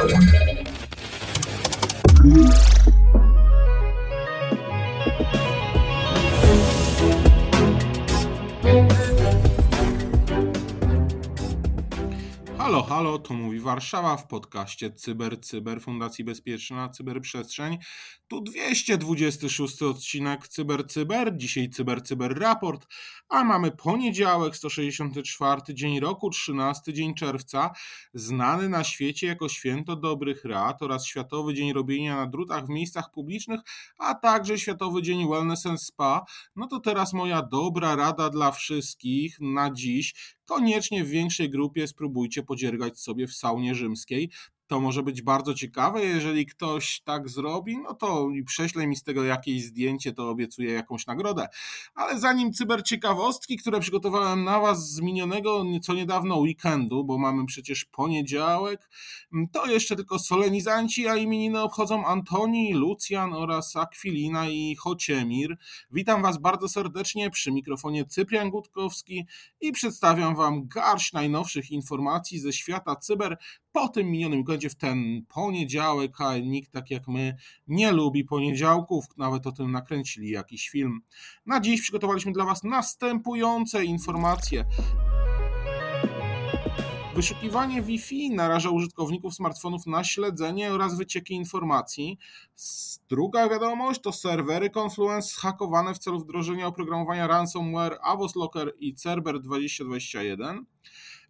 angielsku. Halo, halo, to mówi Warszawa w podcaście Cyber Cyber Fundacji Bezpieczna Cyberprzestrzeń. Tu 226 odcinek Cyber Cyber, dzisiaj Cyber Cyber Raport, a mamy poniedziałek, 164 dzień roku, 13 dzień czerwca, znany na świecie jako Święto Dobrych Rad oraz Światowy Dzień Robienia na drutach w miejscach publicznych, a także Światowy Dzień Wellness and Spa. No to teraz moja dobra rada dla wszystkich na dziś koniecznie w większej grupie spróbujcie podziergać sobie w saunie rzymskiej. To może być bardzo ciekawe, jeżeli ktoś tak zrobi, no to prześle mi z tego jakieś zdjęcie, to obiecuję jakąś nagrodę. Ale zanim cyberciekawostki, które przygotowałem na Was z minionego nieco niedawno weekendu, bo mamy przecież poniedziałek, to jeszcze tylko solenizanci, a imieniny obchodzą Antoni, Lucjan oraz Akwilina i Chociemir. Witam Was bardzo serdecznie przy mikrofonie Cyprian Gutkowski i przedstawiam Wam garść najnowszych informacji ze świata cyber po tym minionym weekendzie w ten poniedziałek, a nikt tak jak my nie lubi poniedziałków, nawet o tym nakręcili jakiś film. Na dziś przygotowaliśmy dla Was następujące informacje. Wyszukiwanie Wi-Fi naraża użytkowników smartfonów na śledzenie oraz wycieki informacji. Druga wiadomość to serwery Confluence hakowane w celu wdrożenia oprogramowania ransomware Avos Locker i Cerber 2021.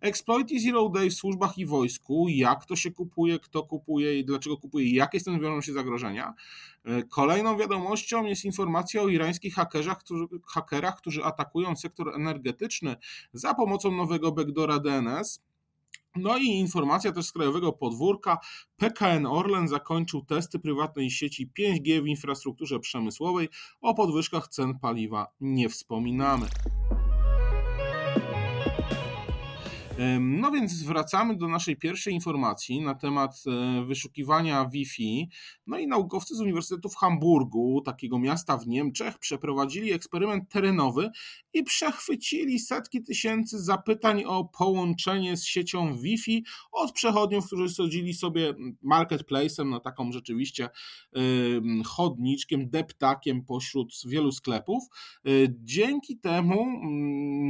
Exploity Zero Day w służbach i wojsku, jak to się kupuje, kto kupuje i dlaczego kupuje, jakie z tym wiążą się zagrożenia. Kolejną wiadomością jest informacja o irańskich hakerach, którzy, hakerach, którzy atakują sektor energetyczny za pomocą nowego backdora DNS. No i informacja też z krajowego podwórka. PKN Orlen zakończył testy prywatnej sieci 5G w infrastrukturze przemysłowej. O podwyżkach cen paliwa nie wspominamy. No więc wracamy do naszej pierwszej informacji na temat e, wyszukiwania Wi-Fi. No i naukowcy z Uniwersytetu w Hamburgu, takiego miasta w Niemczech, przeprowadzili eksperyment terenowy i przechwycili setki tysięcy zapytań o połączenie z siecią Wi-Fi od przechodniów, którzy sadzili sobie marketplace'em, no taką rzeczywiście chodniczkiem, deptakiem pośród wielu sklepów. E, dzięki temu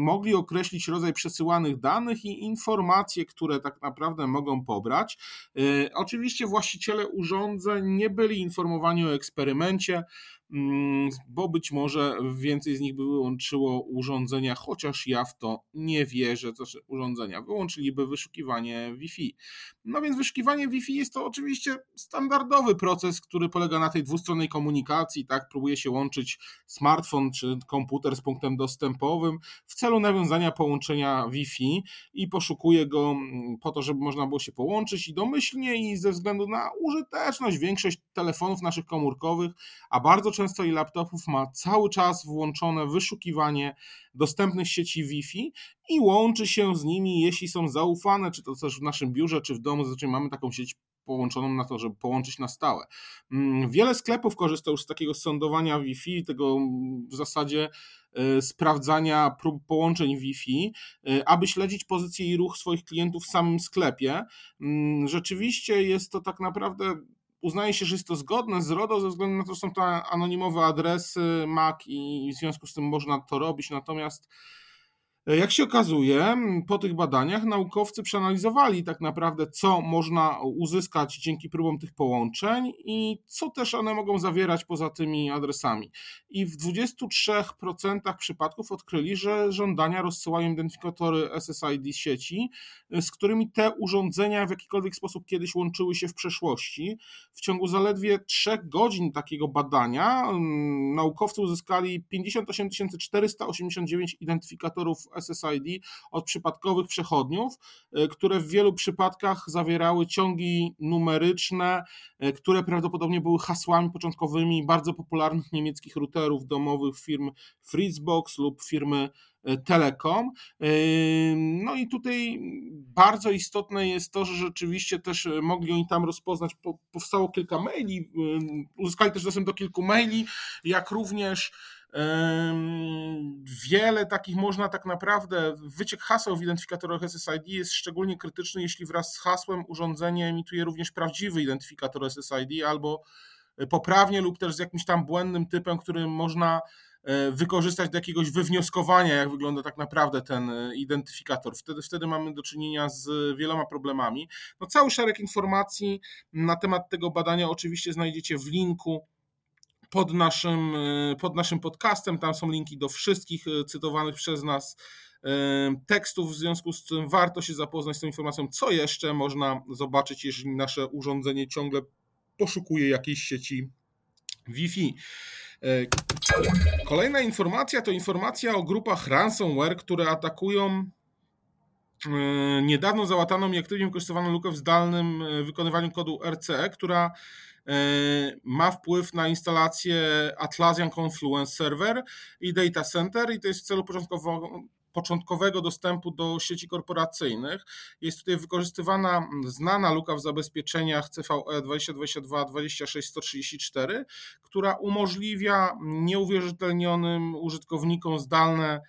mogli określić rodzaj przesyłanych danych i informacje, które tak naprawdę mogą pobrać. E, oczywiście właściciele urządzeń nie byli informowani o eksperymencie. Mm, bo być może więcej z nich by wyłączyło urządzenia, chociaż ja w to nie wierzę, to urządzenia wyłączyliby wyszukiwanie Wi-Fi. No więc wyszukiwanie Wi-Fi jest to oczywiście standardowy proces, który polega na tej dwustronnej komunikacji, tak, próbuje się łączyć smartfon czy komputer z punktem dostępowym w celu nawiązania połączenia Wi-Fi i poszukuje go mm, po to, żeby można było się połączyć i domyślnie i ze względu na użyteczność większość telefonów naszych komórkowych, a bardzo często i laptopów ma cały czas włączone wyszukiwanie dostępnych sieci Wi-Fi i łączy się z nimi, jeśli są zaufane, czy to też w naszym biurze, czy w domu, zazwyczaj mamy taką sieć połączoną na to, żeby połączyć na stałe. Mm, wiele sklepów korzysta już z takiego sądowania Wi-Fi, tego w zasadzie e, sprawdzania prób połączeń Wi-Fi, e, aby śledzić pozycję i ruch swoich klientów w samym sklepie. Mm, rzeczywiście jest to tak naprawdę uznaje się, że jest to zgodne z RODO ze względu na to, że są to anonimowe adresy MAC i w związku z tym można to robić, natomiast jak się okazuje, po tych badaniach naukowcy przeanalizowali tak naprawdę, co można uzyskać dzięki próbom tych połączeń i co też one mogą zawierać poza tymi adresami. I w 23% przypadków odkryli, że żądania rozsyłają identyfikatory SSID sieci, z którymi te urządzenia w jakikolwiek sposób kiedyś łączyły się w przeszłości. W ciągu zaledwie 3 godzin takiego badania naukowcy uzyskali 58 489 identyfikatorów SSID od przypadkowych przechodniów, e, które w wielu przypadkach zawierały ciągi numeryczne, e, które prawdopodobnie były hasłami początkowymi bardzo popularnych niemieckich routerów domowych firm Fritzbox lub firmy e, Telekom. No i tutaj bardzo istotne jest to, że rzeczywiście też mogli oni tam rozpoznać, powstało kilka maili, uzyskali też dostęp do kilku maili, jak również Wiele takich można tak naprawdę, wyciek haseł w identyfikatorach SSID jest szczególnie krytyczny, jeśli wraz z hasłem urządzenie emituje również prawdziwy identyfikator SSID albo poprawnie lub też z jakimś tam błędnym typem, który można e, wykorzystać do jakiegoś wywnioskowania, jak wygląda tak naprawdę ten e, identyfikator. Wtedy, wtedy mamy do czynienia z wieloma problemami. No, cały szereg informacji na temat tego badania oczywiście znajdziecie w linku pod naszym, e, pod naszym podcastem. Tam są linki do wszystkich cytowanych przez nas tekstów, w związku z tym warto się zapoznać z tą informacją, co jeszcze można zobaczyć, jeżeli nasze urządzenie ciągle poszukuje jakiejś sieci Wi-Fi. E, kolejna informacja to informacja o grupach ransomware, które atakują e, niedawno załataną i aktywnie wykorzystywaną lukę w zdalnym e, wykonywaniu kodu RCE, która ma wpływ na instalację Atlassian Confluence Server i Data Center i to jest w celu początkowego dostępu do sieci korporacyjnych. Jest tutaj wykorzystywana znana luka w zabezpieczeniach CVE 2022-26134, która umożliwia nieuwierzytelnionym użytkownikom zdalne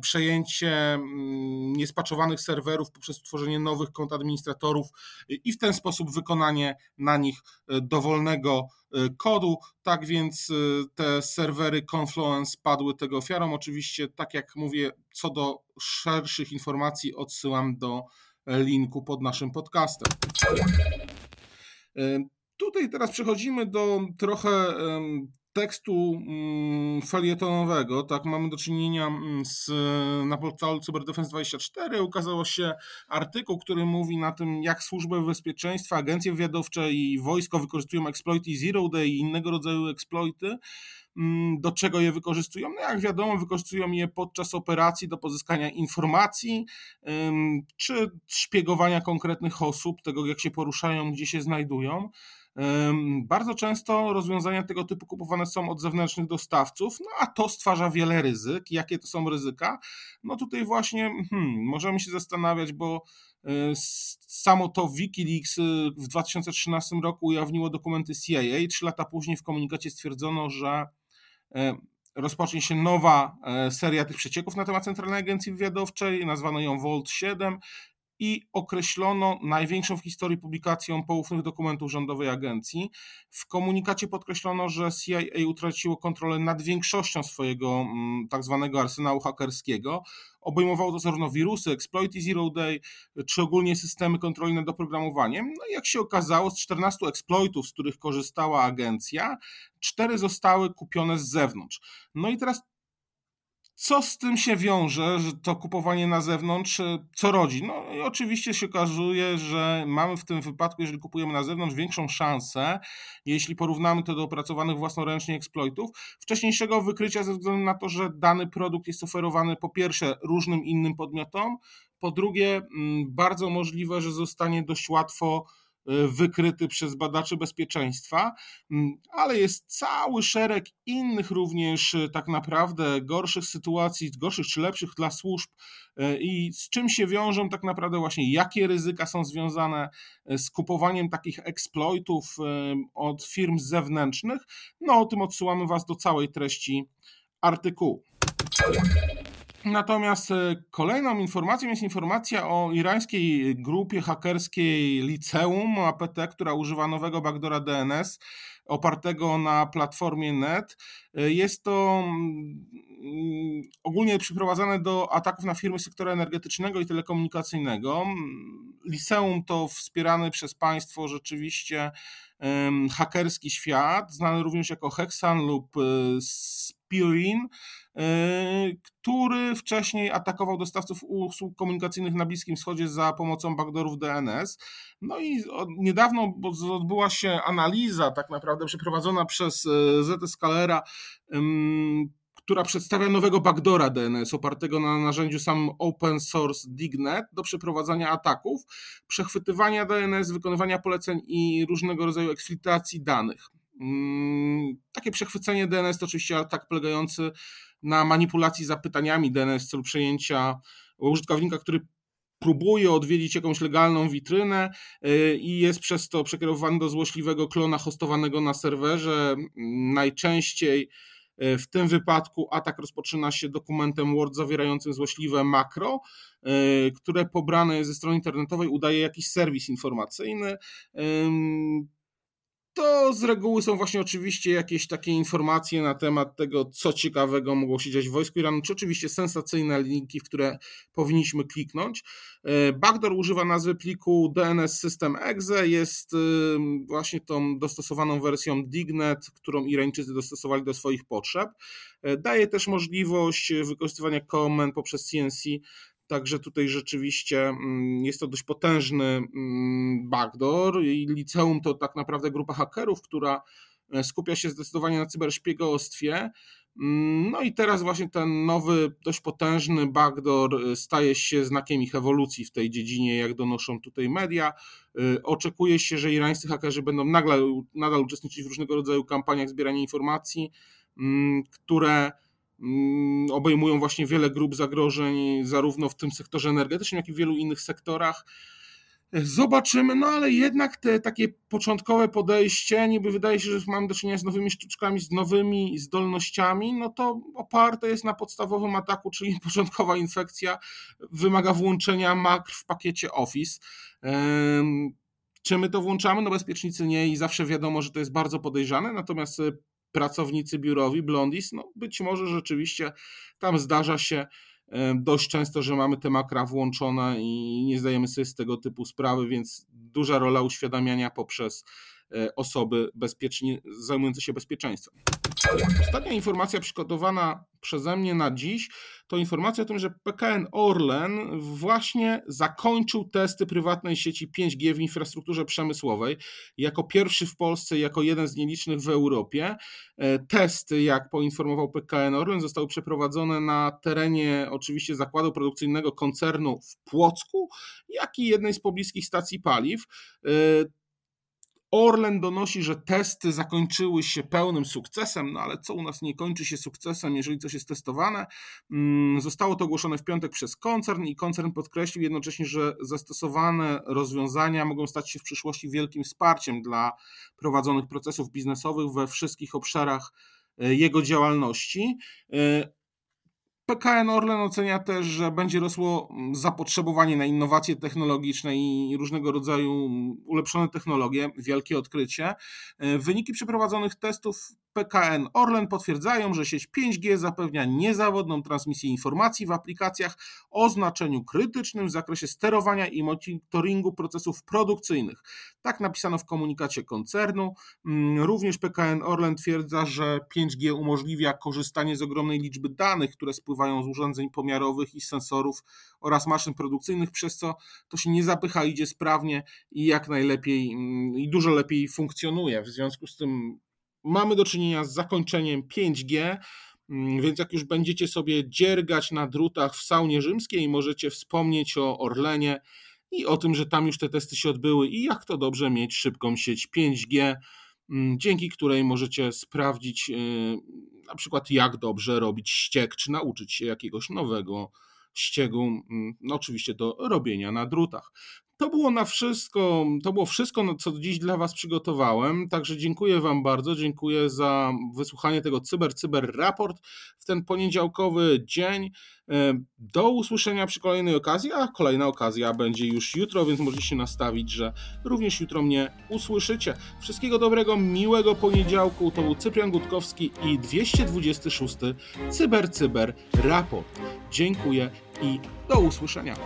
przejęcie mm, niespaczowanych serwerów poprzez tworzenie nowych kont administratorów i w ten sposób wykonanie na nich e, dowolnego e, kodu. Tak więc te serwery Confluence padły tego ofiarą. Oczywiście, tak jak mówię, co do szerszych informacji odsyłam do linku pod naszym podcastem. Tutaj teraz przechodzimy do trochę tekstu mm, felietonowego, tak, mamy do czynienia mm, z, na portalu CyberDefense24 ukazał się artykuł, który mówi na tym, jak służby bezpieczeństwa, agencje wywiadowcze i wojsko wykorzystują exploity Zero Day i innego rodzaju exploity, mm, do czego je wykorzystują? No jak wiadomo, wykorzystują je podczas operacji do pozyskania informacji, czy szpiegowania konkretnych osób, tego jak się poruszają, gdzie się znajdują. Bardzo często rozwiązania tego typu kupowane są od zewnętrznych dostawców, no a to stwarza wiele ryzyk. Jakie to są ryzyka? No tutaj właśnie hmm, możemy się zastanawiać, bo e, samo to Wikileaks e, w 2013 roku ujawniło dokumenty CIA. Trzy lata później w komunikacie stwierdzono, że e, rozpocznie się nowa seria tych przecieków na temat Centralnej Agencji Wywiadowczej, nazwano ją Volt 7 i określono największą w historii publikacją poufnych dokumentów rządowej agencji. W komunikacie podkreślono, że CIA utraciło kontrolę nad większością swojego mm, tak zwanego arsenału hakerskiego. Obejmowało to zarówno wirusy, exploity zero day, czy ogólnie systemy kontroli nad oprogramowaniem. No i jak się okazało, z 14 exploitów, z których korzystała agencja, cztery zostały kupione z zewnątrz. No i teraz co z tym się wiąże, że to kupowanie na zewnątrz, e, co rodzi? No i oczywiście się okazuje, że mamy w tym wypadku, jeżeli kupujemy na zewnątrz, większą szansę, jeśli porównamy to do opracowanych własnoręcznie exploitów, wcześniejszego wykrycia ze względu na to, że dany produkt jest oferowany po pierwsze różnym innym podmiotom, po drugie mm, bardzo możliwe, że zostanie dość łatwo wykryty przez badaczy bezpieczeństwa, mm, ale jest cały szereg innych również e, tak naprawdę gorszych sytuacji, gorszych czy lepszych dla służb e, i z czym się wiążą tak naprawdę właśnie, jakie ryzyka są związane z kupowaniem takich exploitów od firm zewnętrznych. No o tym odsyłamy Was do całej treści artykułu. Natomiast e, kolejną informacją jest informacja o irańskiej grupie hakerskiej Liceum APT, która używa nowego backdora DNS opartego na platformie NET. E, jest to mm, ogólnie przyprowadzane do ataków na firmy sektora energetycznego i telekomunikacyjnego. Liceum to wspierany przez państwo rzeczywiście hakerski świat, znany również jako Hexan lub e, Spirin, który wcześniej atakował dostawców usług komunikacyjnych na Bliskim Wschodzie za pomocą backdoorów DNS. No i niedawno odbyła się analiza, tak naprawdę przeprowadzona przez e, ZS która przedstawia nowego backdora DNS opartego na narzędziu samym open source Dignet do przeprowadzania ataków, przechwytywania DNS, wykonywania poleceń i różnego rodzaju eksfiltracji danych. Mm, takie przechwycenie DNS to oczywiście atak polegający na manipulacji zapytaniami DNS w celu przejęcia użytkownika, który próbuje odwiedzić jakąś legalną witrynę y, i jest przez to przekierowany do złośliwego klona hostowanego na serwerze. Najczęściej W tym wypadku atak rozpoczyna się dokumentem Word zawierającym złośliwe makro, które pobrane ze strony internetowej udaje jakiś serwis informacyjny to z reguły są właśnie oczywiście jakieś takie informacje na temat tego, co ciekawego mogło się dziać w wojsku Iranu, czy oczywiście sensacyjne linki, w które powinniśmy kliknąć. E, backdoor używa nazwy pliku DNS System Exe, jest właśnie tą dostosowaną wersją Dignet, którą Irańczycy dostosowali do swoich potrzeb. E, daje też możliwość wykorzystywania komend poprzez CNC Także tutaj rzeczywiście mm, jest to dość potężny mm, backdoor i liceum to tak naprawdę grupa hakerów, która e, skupia się zdecydowanie na cyberszpiegostwie. Mm, no i teraz właśnie ten nowy, dość potężny backdoor e, staje się znakiem ich ewolucji w tej dziedzinie, jak donoszą tutaj media. E, oczekuje się, że irańscy hakerzy będą nagle, nadal uczestniczyć w różnego rodzaju kampaniach zbierania informacji, które obejmują właśnie wiele grup zagrożeń, zarówno w tym sektorze energetycznym, jak i w wielu innych sektorach. Zobaczymy, no ale jednak te takie początkowe podejście, niby wydaje się, że mamy do czynienia z nowymi sztuczkami, z nowymi zdolnościami, no to oparte jest na podstawowym ataku, czyli początkowa infekcja wymaga włączenia makr w pakiecie Office. Czy my to włączamy? No bezpiecznicy nie i zawsze wiadomo, że to jest bardzo podejrzane, natomiast pracownicy biurowi, blondis, no być może rzeczywiście tam zdarza się dość często, że mamy te makra włączone i nie zdajemy sobie z tego typu sprawy, więc duża rola uświadamiania poprzez e, osoby bezpiecznie, zajmujące się bezpieczeństwem. Ostatnia informacja przygotowana przeze mnie na dziś to informacja o tym, że PKN Orlen właśnie zakończył testy prywatnej sieci 5G w infrastrukturze przemysłowej. Jako pierwszy w Polsce, jako jeden z nielicznych w Europie. E, testy, jak poinformował PKN Orlen, zostały przeprowadzone na terenie oczywiście zakładu produkcyjnego koncernu w Płocku, jak i jednej z pobliskich stacji paliw. E, Orlen donosi, że testy zakończyły się pełnym sukcesem, no ale co u nas nie kończy się sukcesem, jeżeli coś jest testowane? Mm, zostało to ogłoszone w piątek przez koncern i koncern podkreślił jednocześnie, że zastosowane rozwiązania mogą stać się w przyszłości wielkim wsparciem dla prowadzonych procesów biznesowych we wszystkich obszarach e, jego działalności. PKN Orlen ocenia też, że będzie rosło mm, zapotrzebowanie na innowacje technologiczne i różnego rodzaju mm, ulepszone technologie, wielkie odkrycie. E, wyniki przeprowadzonych testów PKN Orlen potwierdzają, że sieć 5G zapewnia niezawodną transmisję informacji w aplikacjach o znaczeniu krytycznym w zakresie sterowania i monitoringu procesów produkcyjnych. Tak napisano w komunikacie koncernu. Mm, również PKN Orlen twierdza, że 5G umożliwia korzystanie z ogromnej liczby danych, które spływają z urządzeń pomiarowych i sensorów oraz maszyn produkcyjnych, przez co to się nie zapycha, idzie sprawnie i jak najlepiej mm, i dużo lepiej funkcjonuje. W związku z tym mamy do czynienia z zakończeniem 5G, mm, więc jak już będziecie sobie dziergać na drutach w saunie rzymskiej, możecie wspomnieć o Orlenie i o tym, że tam już te testy się odbyły i jak to dobrze mieć szybką sieć 5G, mm, dzięki której możecie sprawdzić y, na przykład jak dobrze robić ściek, czy nauczyć się jakiegoś nowego ściegu, mm, no oczywiście do robienia na drutach. To było na wszystko, to było wszystko, co dziś dla Was przygotowałem. Także dziękuję Wam bardzo. Dziękuję za wysłuchanie tego Cyber Cyber Raport w ten poniedziałkowy dzień. E, do usłyszenia przy kolejnej okazji, a kolejna okazja będzie już jutro, więc możecie się nastawić, że również jutro mnie usłyszycie. Wszystkiego dobrego, miłego poniedziałku. To był Cyprian Gutkowski i 226 Cyber Cyber Raport. Dziękuję i do usłyszenia.